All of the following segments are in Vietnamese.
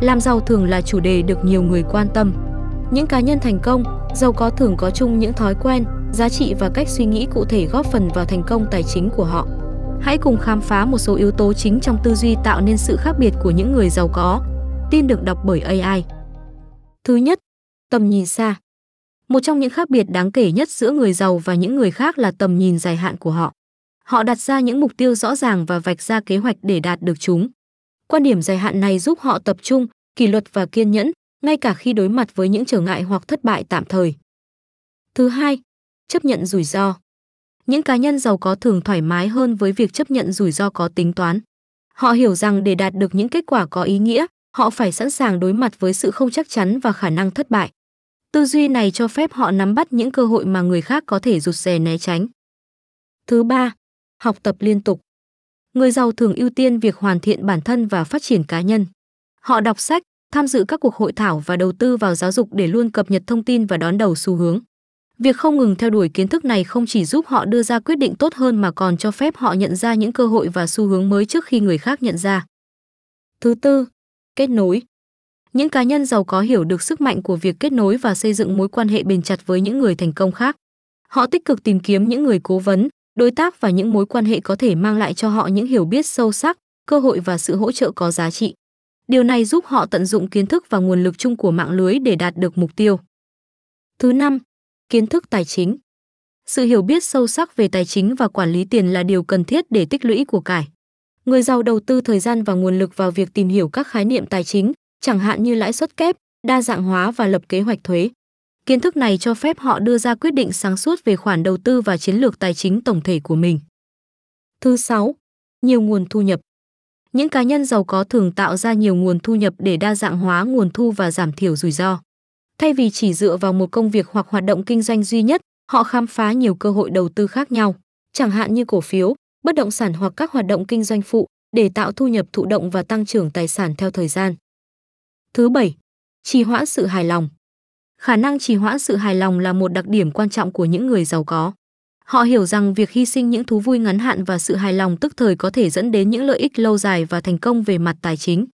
Làm giàu thường là chủ đề được nhiều người quan tâm. Những cá nhân thành công, giàu có thường có chung những thói quen, giá trị và cách suy nghĩ cụ thể góp phần vào thành công tài chính của họ. Hãy cùng khám phá một số yếu tố chính trong tư duy tạo nên sự khác biệt của những người giàu có. Tin được đọc bởi AI. Thứ nhất, tầm nhìn xa. Một trong những khác biệt đáng kể nhất giữa người giàu và những người khác là tầm nhìn dài hạn của họ. Họ đặt ra những mục tiêu rõ ràng và vạch ra kế hoạch để đạt được chúng. Quan điểm dài hạn này giúp họ tập trung, kỷ luật và kiên nhẫn, ngay cả khi đối mặt với những trở ngại hoặc thất bại tạm thời. Thứ hai, chấp nhận rủi ro. Những cá nhân giàu có thường thoải mái hơn với việc chấp nhận rủi ro có tính toán. Họ hiểu rằng để đạt được những kết quả có ý nghĩa, họ phải sẵn sàng đối mặt với sự không chắc chắn và khả năng thất bại. Tư duy này cho phép họ nắm bắt những cơ hội mà người khác có thể rụt rè né tránh. Thứ ba, học tập liên tục. Người giàu thường ưu tiên việc hoàn thiện bản thân và phát triển cá nhân. Họ đọc sách, tham dự các cuộc hội thảo và đầu tư vào giáo dục để luôn cập nhật thông tin và đón đầu xu hướng. Việc không ngừng theo đuổi kiến thức này không chỉ giúp họ đưa ra quyết định tốt hơn mà còn cho phép họ nhận ra những cơ hội và xu hướng mới trước khi người khác nhận ra. Thứ tư, kết nối. Những cá nhân giàu có hiểu được sức mạnh của việc kết nối và xây dựng mối quan hệ bền chặt với những người thành công khác. Họ tích cực tìm kiếm những người cố vấn, đối tác và những mối quan hệ có thể mang lại cho họ những hiểu biết sâu sắc, cơ hội và sự hỗ trợ có giá trị. Điều này giúp họ tận dụng kiến thức và nguồn lực chung của mạng lưới để đạt được mục tiêu. Thứ năm, kiến thức tài chính. Sự hiểu biết sâu sắc về tài chính và quản lý tiền là điều cần thiết để tích lũy của cải. Người giàu đầu tư thời gian và nguồn lực vào việc tìm hiểu các khái niệm tài chính, chẳng hạn như lãi suất kép, đa dạng hóa và lập kế hoạch thuế. Kiến thức này cho phép họ đưa ra quyết định sáng suốt về khoản đầu tư và chiến lược tài chính tổng thể của mình. Thứ sáu, Nhiều nguồn thu nhập. Những cá nhân giàu có thường tạo ra nhiều nguồn thu nhập để đa dạng hóa nguồn thu và giảm thiểu rủi ro. Thay vì chỉ dựa vào một công việc hoặc hoạt động kinh doanh duy nhất, họ khám phá nhiều cơ hội đầu tư khác nhau, chẳng hạn như cổ phiếu, bất động sản hoặc các hoạt động kinh doanh phụ để tạo thu nhập thụ động và tăng trưởng tài sản theo thời gian. Thứ bảy, trì hoãn sự hài lòng. Khả năng trì hoãn sự hài lòng là một đặc điểm quan trọng của những người giàu có. Họ hiểu rằng việc hy sinh những thú vui ngắn hạn và sự hài lòng tức thời có thể dẫn đến những lợi ích lâu dài và thành công về mặt tài chính.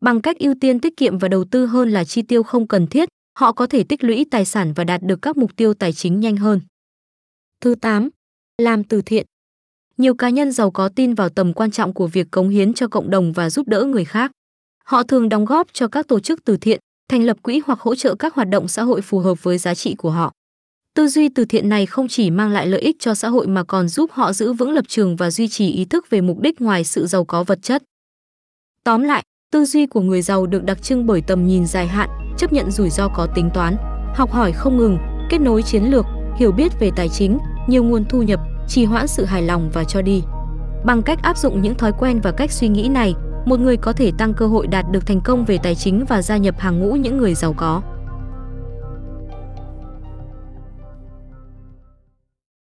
Bằng cách ưu tiên tiết kiệm và đầu tư hơn là chi tiêu không cần thiết, họ có thể tích lũy tài sản và đạt được các mục tiêu tài chính nhanh hơn. Thứ 8. Làm từ thiện. Nhiều cá nhân giàu có tin vào tầm quan trọng của việc cống hiến cho cộng đồng và giúp đỡ người khác. Họ thường đóng góp cho các tổ chức từ thiện, thành lập quỹ hoặc hỗ trợ các hoạt động xã hội phù hợp với giá trị của họ. Tư duy từ thiện này không chỉ mang lại lợi ích cho xã hội mà còn giúp họ giữ vững lập trường và duy trì ý thức về mục đích ngoài sự giàu có vật chất. Tóm lại, tư duy của người giàu được đặc trưng bởi tầm nhìn dài hạn, chấp nhận rủi ro có tính toán, học hỏi không ngừng, kết nối chiến lược, hiểu biết về tài chính, nhiều nguồn thu nhập, trì hoãn sự hài lòng và cho đi. Bằng cách áp dụng những thói quen và cách suy nghĩ này, một người có thể tăng cơ hội đạt được thành công về tài chính và gia nhập hàng ngũ những người giàu có.